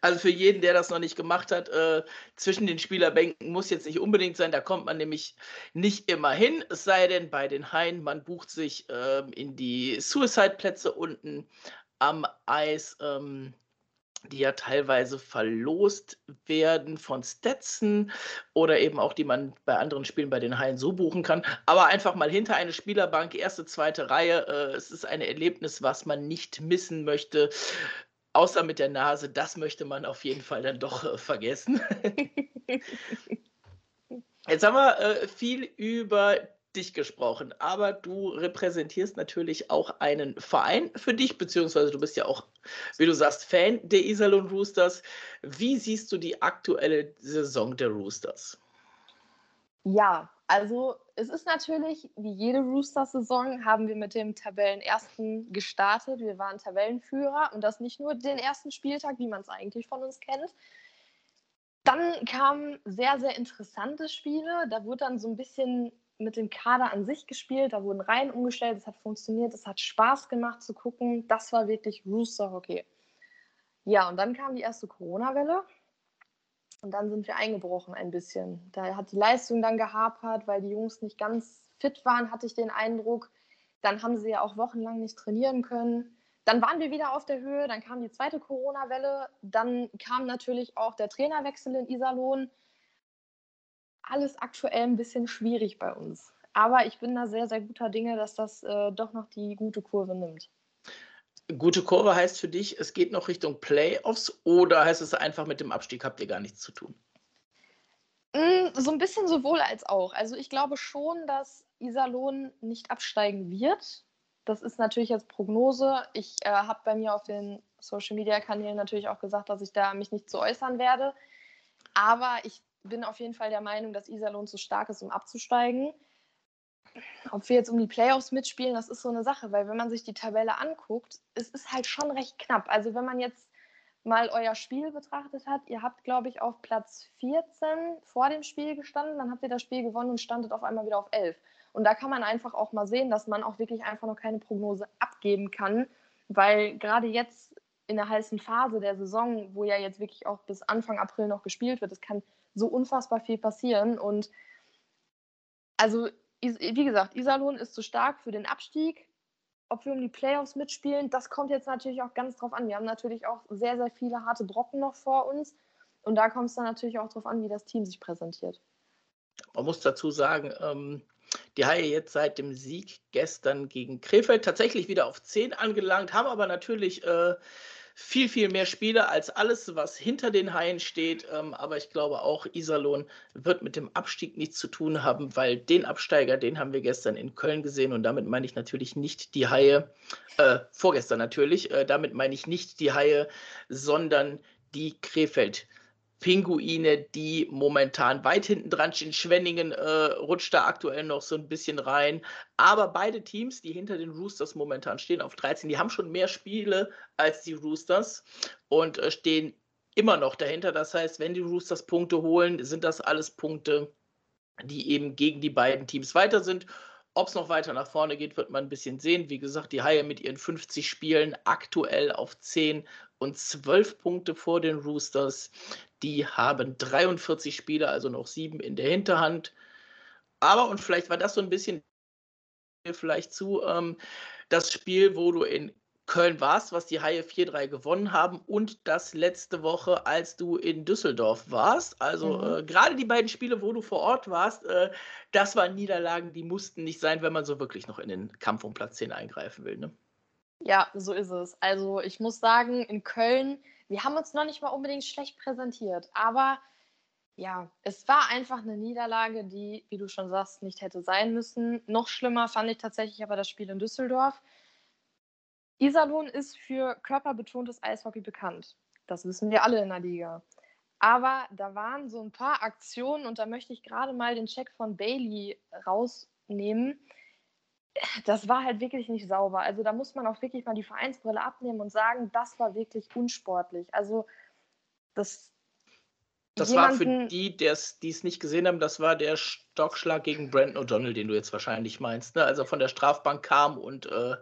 S1: Also für jeden, der das noch nicht gemacht hat, äh, zwischen den Spielerbänken muss jetzt nicht unbedingt sein. Da kommt man nämlich nicht immer hin. Es sei denn, bei den Haien, man bucht sich äh, in die Suicide-Plätze unten am Eis. Ähm, die ja teilweise verlost werden von Stetson oder eben auch die man bei anderen Spielen bei den Haien so buchen kann. Aber einfach mal hinter eine Spielerbank, erste, zweite Reihe. Äh, es ist ein Erlebnis, was man nicht missen möchte. Außer mit der Nase, das möchte man auf jeden Fall dann doch äh, vergessen. Jetzt haben wir äh, viel über dich gesprochen, aber du repräsentierst natürlich auch einen Verein für dich, beziehungsweise du bist ja auch, wie du sagst, Fan der Iserlohn Roosters. Wie siehst du die aktuelle Saison der Roosters?
S2: Ja, also es ist natürlich, wie jede Roosters-Saison, haben wir mit dem Tabellenersten gestartet. Wir waren Tabellenführer und das nicht nur den ersten Spieltag, wie man es eigentlich von uns kennt. Dann kamen sehr, sehr interessante Spiele. Da wurde dann so ein bisschen mit dem Kader an sich gespielt. Da wurden Reihen umgestellt. Es hat funktioniert. Es hat Spaß gemacht zu gucken. Das war wirklich Rooster-Hockey. Ja, und dann kam die erste Corona-Welle. Und dann sind wir eingebrochen ein bisschen. Da hat die Leistung dann gehapert, weil die Jungs nicht ganz fit waren, hatte ich den Eindruck. Dann haben sie ja auch wochenlang nicht trainieren können. Dann waren wir wieder auf der Höhe, dann kam die zweite Corona-Welle, dann kam natürlich auch der Trainerwechsel in Iserlohn. Alles aktuell ein bisschen schwierig bei uns. Aber ich bin da sehr, sehr guter Dinge, dass das äh, doch noch die gute Kurve nimmt.
S1: Gute Kurve heißt für dich, es geht noch Richtung Playoffs oder heißt es einfach, mit dem Abstieg habt ihr gar nichts zu tun?
S2: Mm, so ein bisschen sowohl als auch. Also ich glaube schon, dass Iserlohn nicht absteigen wird. Das ist natürlich jetzt Prognose. Ich äh, habe bei mir auf den Social-Media-Kanälen natürlich auch gesagt, dass ich da mich nicht zu äußern werde. Aber ich bin auf jeden Fall der Meinung, dass Iserlohn zu stark ist, um abzusteigen ob wir jetzt um die Playoffs mitspielen, das ist so eine Sache, weil wenn man sich die Tabelle anguckt, es ist halt schon recht knapp. Also wenn man jetzt mal euer Spiel betrachtet hat, ihr habt, glaube ich, auf Platz 14 vor dem Spiel gestanden, dann habt ihr das Spiel gewonnen und standet auf einmal wieder auf 11. Und da kann man einfach auch mal sehen, dass man auch wirklich einfach noch keine Prognose abgeben kann, weil gerade jetzt in der heißen Phase der Saison, wo ja jetzt wirklich auch bis Anfang April noch gespielt wird, es kann so unfassbar viel passieren und also wie gesagt, Iserlohn ist zu stark für den Abstieg. Ob wir um die Playoffs mitspielen, das kommt jetzt natürlich auch ganz drauf an. Wir haben natürlich auch sehr, sehr viele harte Brocken noch vor uns. Und da kommt es dann natürlich auch drauf an, wie das Team sich präsentiert.
S1: Man muss dazu sagen, ähm, die Haie jetzt seit dem Sieg gestern gegen Krefeld tatsächlich wieder auf 10 angelangt, haben aber natürlich äh, viel, viel mehr Spiele als alles, was hinter den Haien steht. Ähm, aber ich glaube auch, Iserlohn wird mit dem Abstieg nichts zu tun haben, weil den Absteiger, den haben wir gestern in Köln gesehen. Und damit meine ich natürlich nicht die Haie, äh, vorgestern natürlich, äh, damit meine ich nicht die Haie, sondern die Krefeld. Pinguine, die momentan weit hinten dran stehen. Schwenningen äh, rutscht da aktuell noch so ein bisschen rein. Aber beide Teams, die hinter den Roosters momentan stehen, auf 13, die haben schon mehr Spiele als die Roosters und äh, stehen immer noch dahinter. Das heißt, wenn die Roosters Punkte holen, sind das alles Punkte, die eben gegen die beiden Teams weiter sind. Ob es noch weiter nach vorne geht, wird man ein bisschen sehen. Wie gesagt, die Haie mit ihren 50 Spielen aktuell auf 10 und 12 Punkte vor den Roosters. Die haben 43 Spiele, also noch sieben in der Hinterhand. Aber, und vielleicht war das so ein bisschen vielleicht zu, ähm, das Spiel, wo du in Köln warst, was die Haie 4-3 gewonnen haben und das letzte Woche, als du in Düsseldorf warst. Also mhm. äh, gerade die beiden Spiele, wo du vor Ort warst, äh, das waren Niederlagen, die mussten nicht sein, wenn man so wirklich noch in den Kampf um Platz 10 eingreifen will. Ne?
S2: Ja, so ist es. Also ich muss sagen, in Köln, wir haben uns noch nicht mal unbedingt schlecht präsentiert, aber ja, es war einfach eine Niederlage, die, wie du schon sagst, nicht hätte sein müssen. Noch schlimmer fand ich tatsächlich aber das Spiel in Düsseldorf. Iserlohn ist für körperbetontes Eishockey bekannt. Das wissen wir alle in der Liga. Aber da waren so ein paar Aktionen und da möchte ich gerade mal den Check von Bailey rausnehmen. Das war halt wirklich nicht sauber. Also da muss man auch wirklich mal die Vereinsbrille abnehmen und sagen, das war wirklich unsportlich. Also das,
S1: das war für die, die es nicht gesehen haben, das war der Stockschlag gegen Brandon O'Donnell, den du jetzt wahrscheinlich meinst. Ne? Also von der Strafbank kam und äh,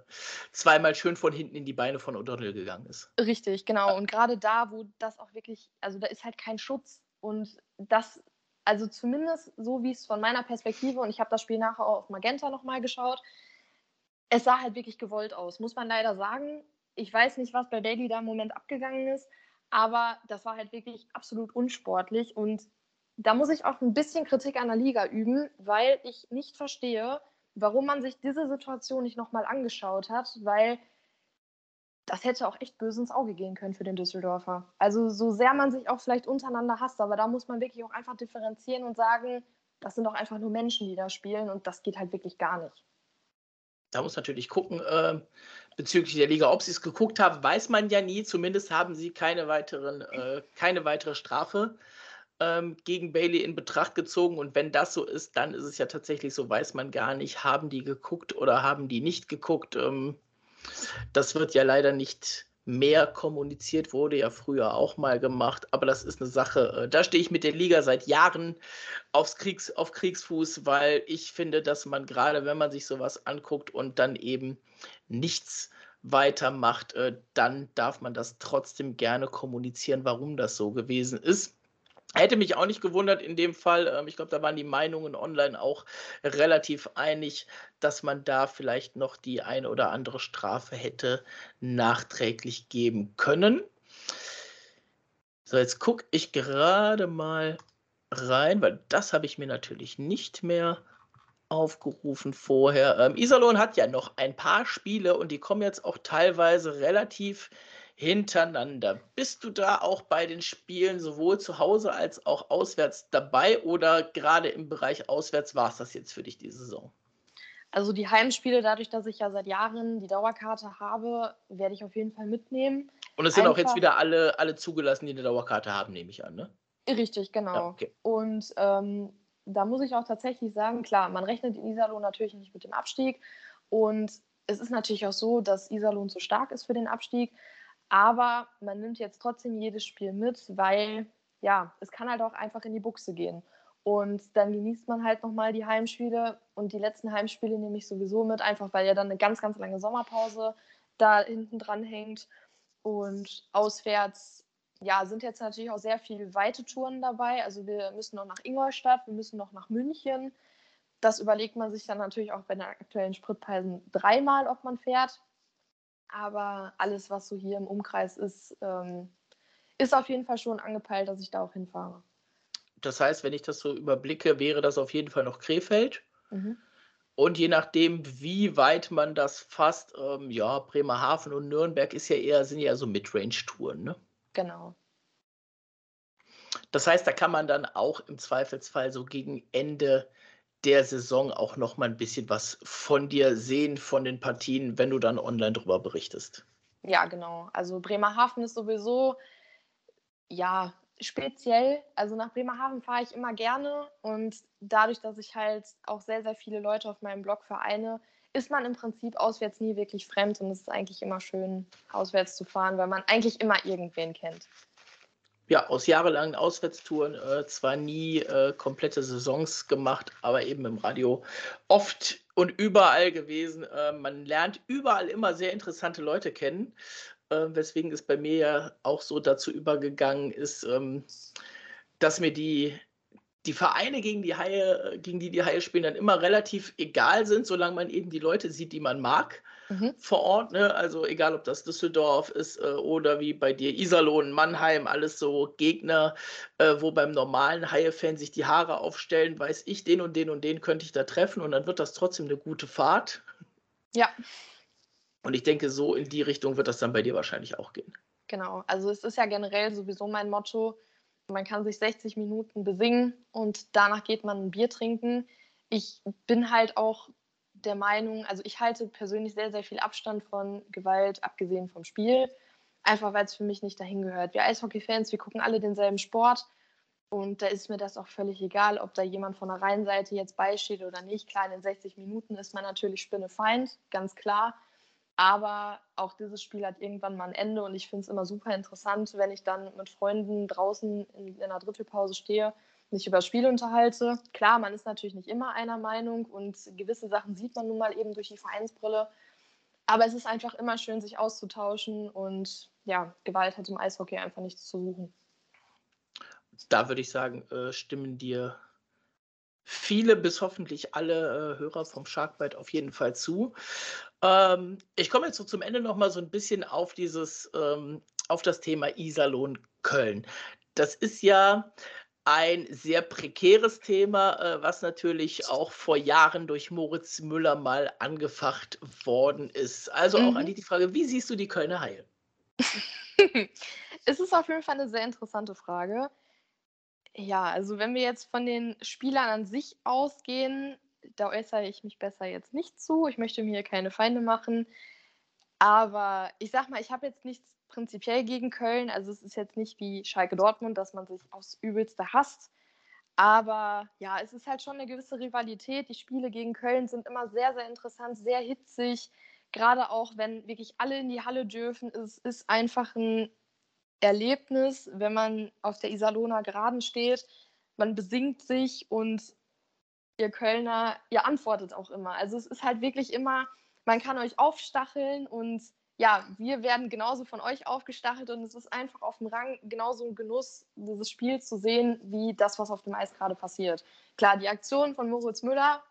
S1: zweimal schön von hinten in die Beine von O'Donnell gegangen ist.
S2: Richtig, genau. Und gerade da, wo das auch wirklich, also da ist halt kein Schutz. Und das, also zumindest so wie es von meiner Perspektive, und ich habe das Spiel nachher auch auf Magenta nochmal geschaut, es sah halt wirklich gewollt aus, muss man leider sagen. Ich weiß nicht, was bei Daily da im Moment abgegangen ist. Aber das war halt wirklich absolut unsportlich und da muss ich auch ein bisschen Kritik an der Liga üben, weil ich nicht verstehe, warum man sich diese Situation nicht nochmal angeschaut hat, weil das hätte auch echt böse ins Auge gehen können für den Düsseldorfer. Also so sehr man sich auch vielleicht untereinander hasst, aber da muss man wirklich auch einfach differenzieren und sagen, das sind doch einfach nur Menschen, die da spielen und das geht halt wirklich gar nicht.
S1: Da muss natürlich gucken, äh, bezüglich der Liga, ob sie es geguckt haben, weiß man ja nie. Zumindest haben sie keine, weiteren, äh, keine weitere Strafe ähm, gegen Bailey in Betracht gezogen. Und wenn das so ist, dann ist es ja tatsächlich so, weiß man gar nicht, haben die geguckt oder haben die nicht geguckt. Ähm, das wird ja leider nicht mehr kommuniziert, wurde ja früher auch mal gemacht, aber das ist eine Sache, äh, da stehe ich mit der Liga seit Jahren aufs Kriegs, auf Kriegsfuß, weil ich finde, dass man gerade, wenn man sich sowas anguckt und dann eben nichts weitermacht, äh, dann darf man das trotzdem gerne kommunizieren, warum das so gewesen ist. Hätte mich auch nicht gewundert in dem Fall. Ähm, ich glaube, da waren die Meinungen online auch relativ einig, dass man da vielleicht noch die eine oder andere Strafe hätte nachträglich geben können. So, jetzt gucke ich gerade mal rein, weil das habe ich mir natürlich nicht mehr aufgerufen vorher. Ähm, Iserlohn hat ja noch ein paar Spiele und die kommen jetzt auch teilweise relativ hintereinander. Bist du da auch bei den Spielen sowohl zu Hause als auch auswärts dabei oder gerade im Bereich auswärts war es das jetzt für dich diese Saison?
S2: Also die Heimspiele, dadurch, dass ich ja seit Jahren die Dauerkarte habe, werde ich auf jeden Fall mitnehmen.
S1: Und es sind Einfach, auch jetzt wieder alle, alle zugelassen, die eine Dauerkarte haben, nehme ich an, ne?
S2: Richtig, genau. Ja, okay. Und ähm, da muss ich auch tatsächlich sagen, klar, man rechnet in Iserlohn natürlich nicht mit dem Abstieg. Und es ist natürlich auch so, dass Iserlohn so stark ist für den Abstieg. Aber man nimmt jetzt trotzdem jedes Spiel mit, weil ja, es kann halt auch einfach in die Buchse gehen. Und dann genießt man halt nochmal die Heimspiele und die letzten Heimspiele nehme ich sowieso mit, einfach weil ja dann eine ganz, ganz lange Sommerpause da hinten dran hängt. Und auswärts, ja, sind jetzt natürlich auch sehr viele weite Touren dabei. Also wir müssen noch nach Ingolstadt, wir müssen noch nach München. Das überlegt man sich dann natürlich auch bei den aktuellen Spritpreisen dreimal, ob man fährt. Aber alles, was so hier im Umkreis ist, ähm, ist auf jeden Fall schon angepeilt, dass ich da auch hinfahre.
S1: Das heißt, wenn ich das so überblicke, wäre das auf jeden Fall noch Krefeld. Mhm. Und je nachdem, wie weit man das fasst, ähm, ja, Bremerhaven und Nürnberg ist ja eher, sind ja so Midrange-Touren, ne?
S2: Genau.
S1: Das heißt, da kann man dann auch im Zweifelsfall so gegen Ende der Saison auch noch mal ein bisschen was von dir sehen, von den Partien, wenn du dann online darüber berichtest.
S2: Ja, genau. Also Bremerhaven ist sowieso, ja, speziell. Also nach Bremerhaven fahre ich immer gerne und dadurch, dass ich halt auch sehr, sehr viele Leute auf meinem Blog vereine, ist man im Prinzip auswärts nie wirklich fremd und es ist eigentlich immer schön, auswärts zu fahren, weil man eigentlich immer irgendwen kennt
S1: ja, aus jahrelangen Auswärtstouren äh, zwar nie äh, komplette Saisons gemacht, aber eben im Radio oft und überall gewesen. Äh, man lernt überall immer sehr interessante Leute kennen, äh, weswegen es bei mir ja auch so dazu übergegangen ist, ähm, dass mir die, die Vereine, gegen die, Haie, gegen die die Haie spielen, dann immer relativ egal sind, solange man eben die Leute sieht, die man mag mhm. vor Ort. Ne? Also egal, ob das Düsseldorf ist äh, oder wie bei dir Iserlohn, Mannheim, alles so Gegner, äh, wo beim normalen Haie-Fan sich die Haare aufstellen, weiß ich, den und den und den könnte ich da treffen und dann wird das trotzdem eine gute Fahrt.
S2: Ja.
S1: Und ich denke, so in die Richtung wird das dann bei dir wahrscheinlich auch gehen.
S2: Genau, also es ist ja generell sowieso mein Motto, man kann sich 60 Minuten besingen und danach geht man ein Bier trinken. Ich bin halt auch der Meinung, also ich halte persönlich sehr, sehr viel Abstand von Gewalt, abgesehen vom Spiel, einfach weil es für mich nicht dahin gehört. Wir Eishockey-Fans, wir gucken alle denselben Sport Und da ist mir das auch völlig egal, ob da jemand von der Rheinseite jetzt beisteht oder nicht. Klar, in 60 Minuten ist man natürlich Spinnefeind, ganz klar. Aber auch dieses Spiel hat irgendwann mal ein Ende und ich finde es immer super interessant, wenn ich dann mit Freunden draußen in, in einer Drittelpause stehe, mich über das Spiel unterhalte. Klar, man ist natürlich nicht immer einer Meinung und gewisse Sachen sieht man nun mal eben durch die Vereinsbrille. Aber es ist einfach immer schön, sich auszutauschen und ja, Gewalt hat im Eishockey einfach nichts zu suchen.
S1: Da würde ich sagen, äh, stimmen dir viele bis hoffentlich alle äh, Hörer vom Sharkbite auf jeden Fall zu. Ähm, ich komme jetzt so zum Ende noch mal so ein bisschen auf dieses, ähm, auf das Thema Iserlohn Köln. Das ist ja ein sehr prekäres Thema, äh, was natürlich auch vor Jahren durch Moritz Müller mal angefacht worden ist. Also auch an mhm. die Frage, wie siehst du die Kölner Haie?
S2: es ist auf jeden Fall eine sehr interessante Frage. Ja, also wenn wir jetzt von den Spielern an sich ausgehen, da äußere ich mich besser jetzt nicht zu. Ich möchte mir keine Feinde machen. Aber ich sag mal, ich habe jetzt nichts prinzipiell gegen Köln. Also es ist jetzt nicht wie Schalke Dortmund, dass man sich aufs Übelste hasst. Aber ja, es ist halt schon eine gewisse Rivalität. Die Spiele gegen Köln sind immer sehr, sehr interessant, sehr hitzig. Gerade auch, wenn wirklich alle in die Halle dürfen. Es ist einfach ein Erlebnis, wenn man auf der Iserlohner Geraden steht. Man besingt sich und ihr Kölner, ihr antwortet auch immer. Also es ist halt wirklich immer, man kann euch aufstacheln und ja, wir werden genauso von euch aufgestachelt und es ist einfach auf dem Rang genauso ein Genuss, dieses Spiel zu sehen, wie das, was auf dem Eis gerade passiert. Klar, die Aktion von Moritz Müller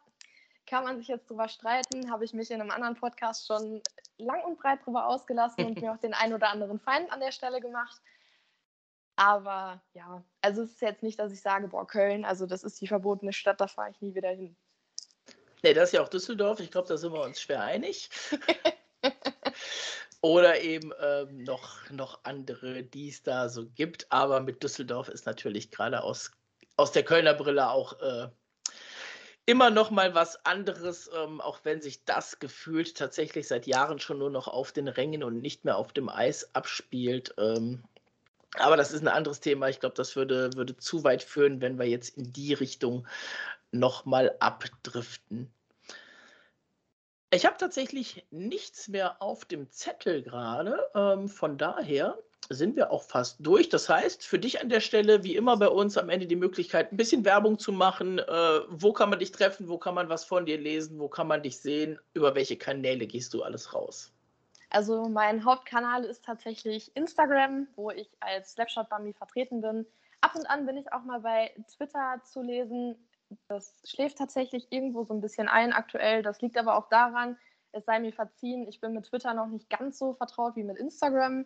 S2: kann man sich jetzt drüber streiten, habe ich mich in einem anderen Podcast schon lang und breit drüber ausgelassen und mir auch den einen oder anderen Feind an der Stelle gemacht. Aber ja, also es ist jetzt nicht, dass ich sage, boah, Köln, also das ist die verbotene Stadt, da fahre ich nie wieder hin.
S1: Nee, das ist ja auch Düsseldorf. Ich glaube, da sind wir uns schwer einig. Oder eben ähm, noch, noch andere, die es da so gibt. Aber mit Düsseldorf ist natürlich gerade aus, aus der Kölner Brille auch äh, immer noch mal was anderes, ähm, auch wenn sich das gefühlt tatsächlich seit Jahren schon nur noch auf den Rängen und nicht mehr auf dem Eis abspielt. Ähm, aber das ist ein anderes Thema. Ich glaube, das würde, würde zu weit führen, wenn wir jetzt in die Richtung nochmal abdriften. Ich habe tatsächlich nichts mehr auf dem Zettel gerade. Ähm, von daher sind wir auch fast durch. Das heißt, für dich an der Stelle, wie immer bei uns, am Ende die Möglichkeit, ein bisschen Werbung zu machen. Äh, wo kann man dich treffen? Wo kann man was von dir lesen? Wo kann man dich sehen? Über welche Kanäle gehst du alles raus?
S2: Also mein Hauptkanal ist tatsächlich Instagram, wo ich als Slapshot Bambi vertreten bin. Ab und an bin ich auch mal bei Twitter zu lesen. Das schläft tatsächlich irgendwo so ein bisschen ein aktuell. Das liegt aber auch daran, es sei mir verziehen, ich bin mit Twitter noch nicht ganz so vertraut wie mit Instagram.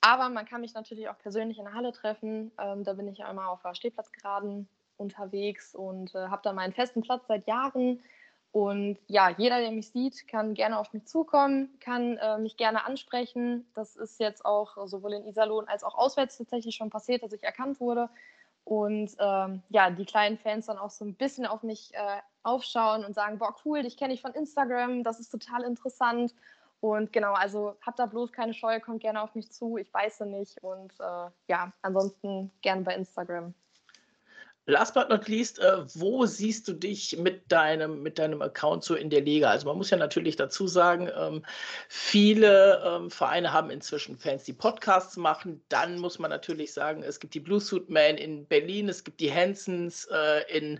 S2: Aber man kann mich natürlich auch persönlich in der Halle treffen. Ähm, da bin ich ja immer auf der Stehplatzgeraden unterwegs und äh, habe da meinen festen Platz seit Jahren. Und ja, jeder, der mich sieht, kann gerne auf mich zukommen, kann äh, mich gerne ansprechen. Das ist jetzt auch sowohl in Iserlohn als auch auswärts tatsächlich schon passiert, dass ich erkannt wurde. Und ähm, ja, die kleinen Fans dann auch so ein bisschen auf mich äh, aufschauen und sagen, boah, cool, dich kenne ich von Instagram, das ist total interessant. Und genau, also habt da bloß keine Scheu, kommt gerne auf mich zu, ich beiße nicht. Und äh, ja, ansonsten gerne bei Instagram.
S1: Last but not least, äh, wo siehst du dich mit deinem, mit deinem Account so in der Liga? Also man muss ja natürlich dazu sagen, ähm, viele ähm, Vereine haben inzwischen Fans, die Podcasts machen. Dann muss man natürlich sagen, es gibt die Blue Suit Man in Berlin, es gibt die Hansons äh, in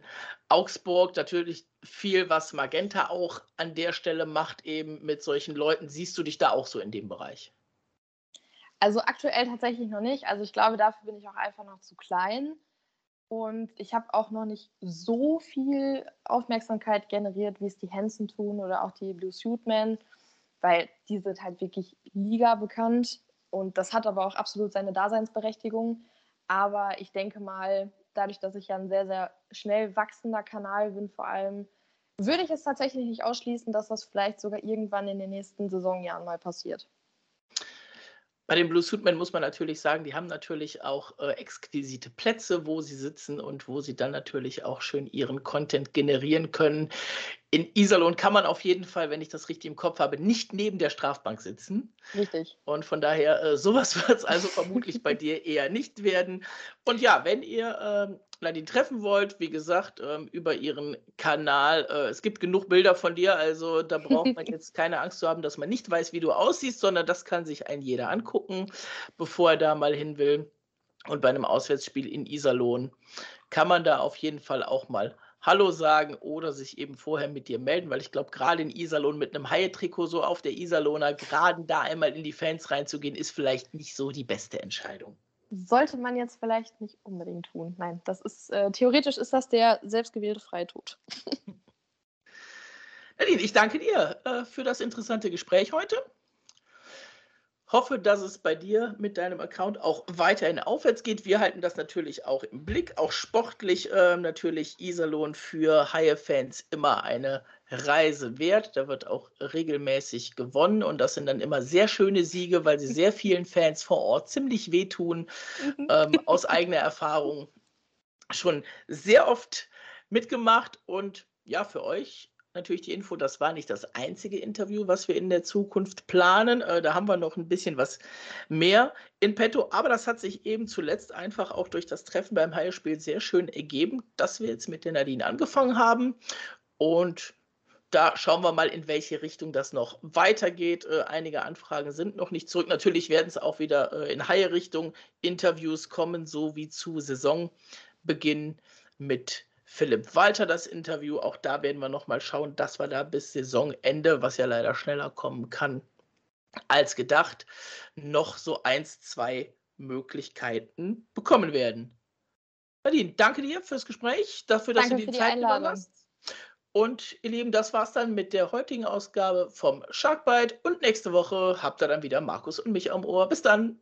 S1: Augsburg. Natürlich viel, was Magenta auch an der Stelle macht, eben mit solchen Leuten. Siehst du dich da auch so in dem Bereich?
S2: Also aktuell tatsächlich noch nicht. Also ich glaube, dafür bin ich auch einfach noch zu klein. Und ich habe auch noch nicht so viel Aufmerksamkeit generiert, wie es die Hansen tun oder auch die Blue Suit Men, weil die sind halt wirklich Liga bekannt. Und das hat aber auch absolut seine Daseinsberechtigung. Aber ich denke mal, dadurch, dass ich ja ein sehr, sehr schnell wachsender Kanal bin, vor allem, würde ich es tatsächlich nicht ausschließen, dass das vielleicht sogar irgendwann in den nächsten Saisonjahren mal passiert.
S1: Bei den Blue Suitmen muss man natürlich sagen, die haben natürlich auch äh, exquisite Plätze, wo sie sitzen und wo sie dann natürlich auch schön ihren Content generieren können. in Iserlohn kann man auf jeden Fall, wenn ich das richtig im Kopf habe, nicht neben der Strafbank sitzen.
S2: Richtig.
S1: Und von daher, äh, sowas wird es also vermutlich bei dir eher nicht werden. Und ja, wenn ihr ähm, Nadine treffen wollt, wie gesagt, ähm, über ihren Kanal. Äh, es gibt genug Bilder von dir, also da braucht man jetzt keine Angst zu haben, dass man nicht weiß, wie du aussiehst, sondern das kann sich ein jeder angucken, bevor er da mal hin will. Und bei einem Auswärtsspiel in Iserlohn kann man da auf jeden Fall auch mal Hallo sagen oder sich eben vorher mit dir melden, weil ich glaube, gerade in Iserlohn mit einem Haie-Trikot so auf der Iserlohner, gerade da einmal in die Fans reinzugehen, ist vielleicht nicht so die beste Entscheidung
S2: sollte man jetzt vielleicht nicht unbedingt tun. Nein, das ist äh, theoretisch ist das der selbstgewählte Freitod.
S1: Nadine, ich danke dir äh, für das interessante Gespräch heute. Hoffe, dass es bei dir mit deinem Account auch weiterhin aufwärts geht. Wir halten das natürlich auch im Blick, auch sportlich äh, natürlich Iserlohn für Haie-Fans immer eine Reise wert. Da wird auch regelmäßig gewonnen und das sind dann immer sehr schöne Siege, weil sie sehr vielen Fans vor Ort ziemlich wehtun. Mhm. Ähm, aus eigener Erfahrung schon sehr oft mitgemacht und ja, für euch natürlich die Info, das war nicht das einzige Interview, was wir in der Zukunft planen. Äh, da haben wir noch ein bisschen was mehr in petto, aber das hat sich eben zuletzt einfach auch durch das Treffen beim Heilspiel sehr schön ergeben, dass wir jetzt mit der Nadine angefangen haben und da schauen wir mal, in welche Richtung das noch weitergeht. Äh, einige Anfragen sind noch nicht zurück. Natürlich werden es auch wieder äh, in Haie-Richtung Interviews kommen, so wie zu Saisonbeginn mit Philipp Walter das Interview. Auch da werden wir noch mal schauen, dass wir da bis Saisonende, was ja leider schneller kommen kann als gedacht, noch so eins, zwei Möglichkeiten bekommen werden. Nadine, danke dir fürs Gespräch, dafür, dass danke du die, die Zeit genommen hast. Und ihr Lieben, das war's dann mit der heutigen Ausgabe vom Sharkbite. Und nächste Woche habt ihr dann wieder Markus und mich am Ohr. Bis dann.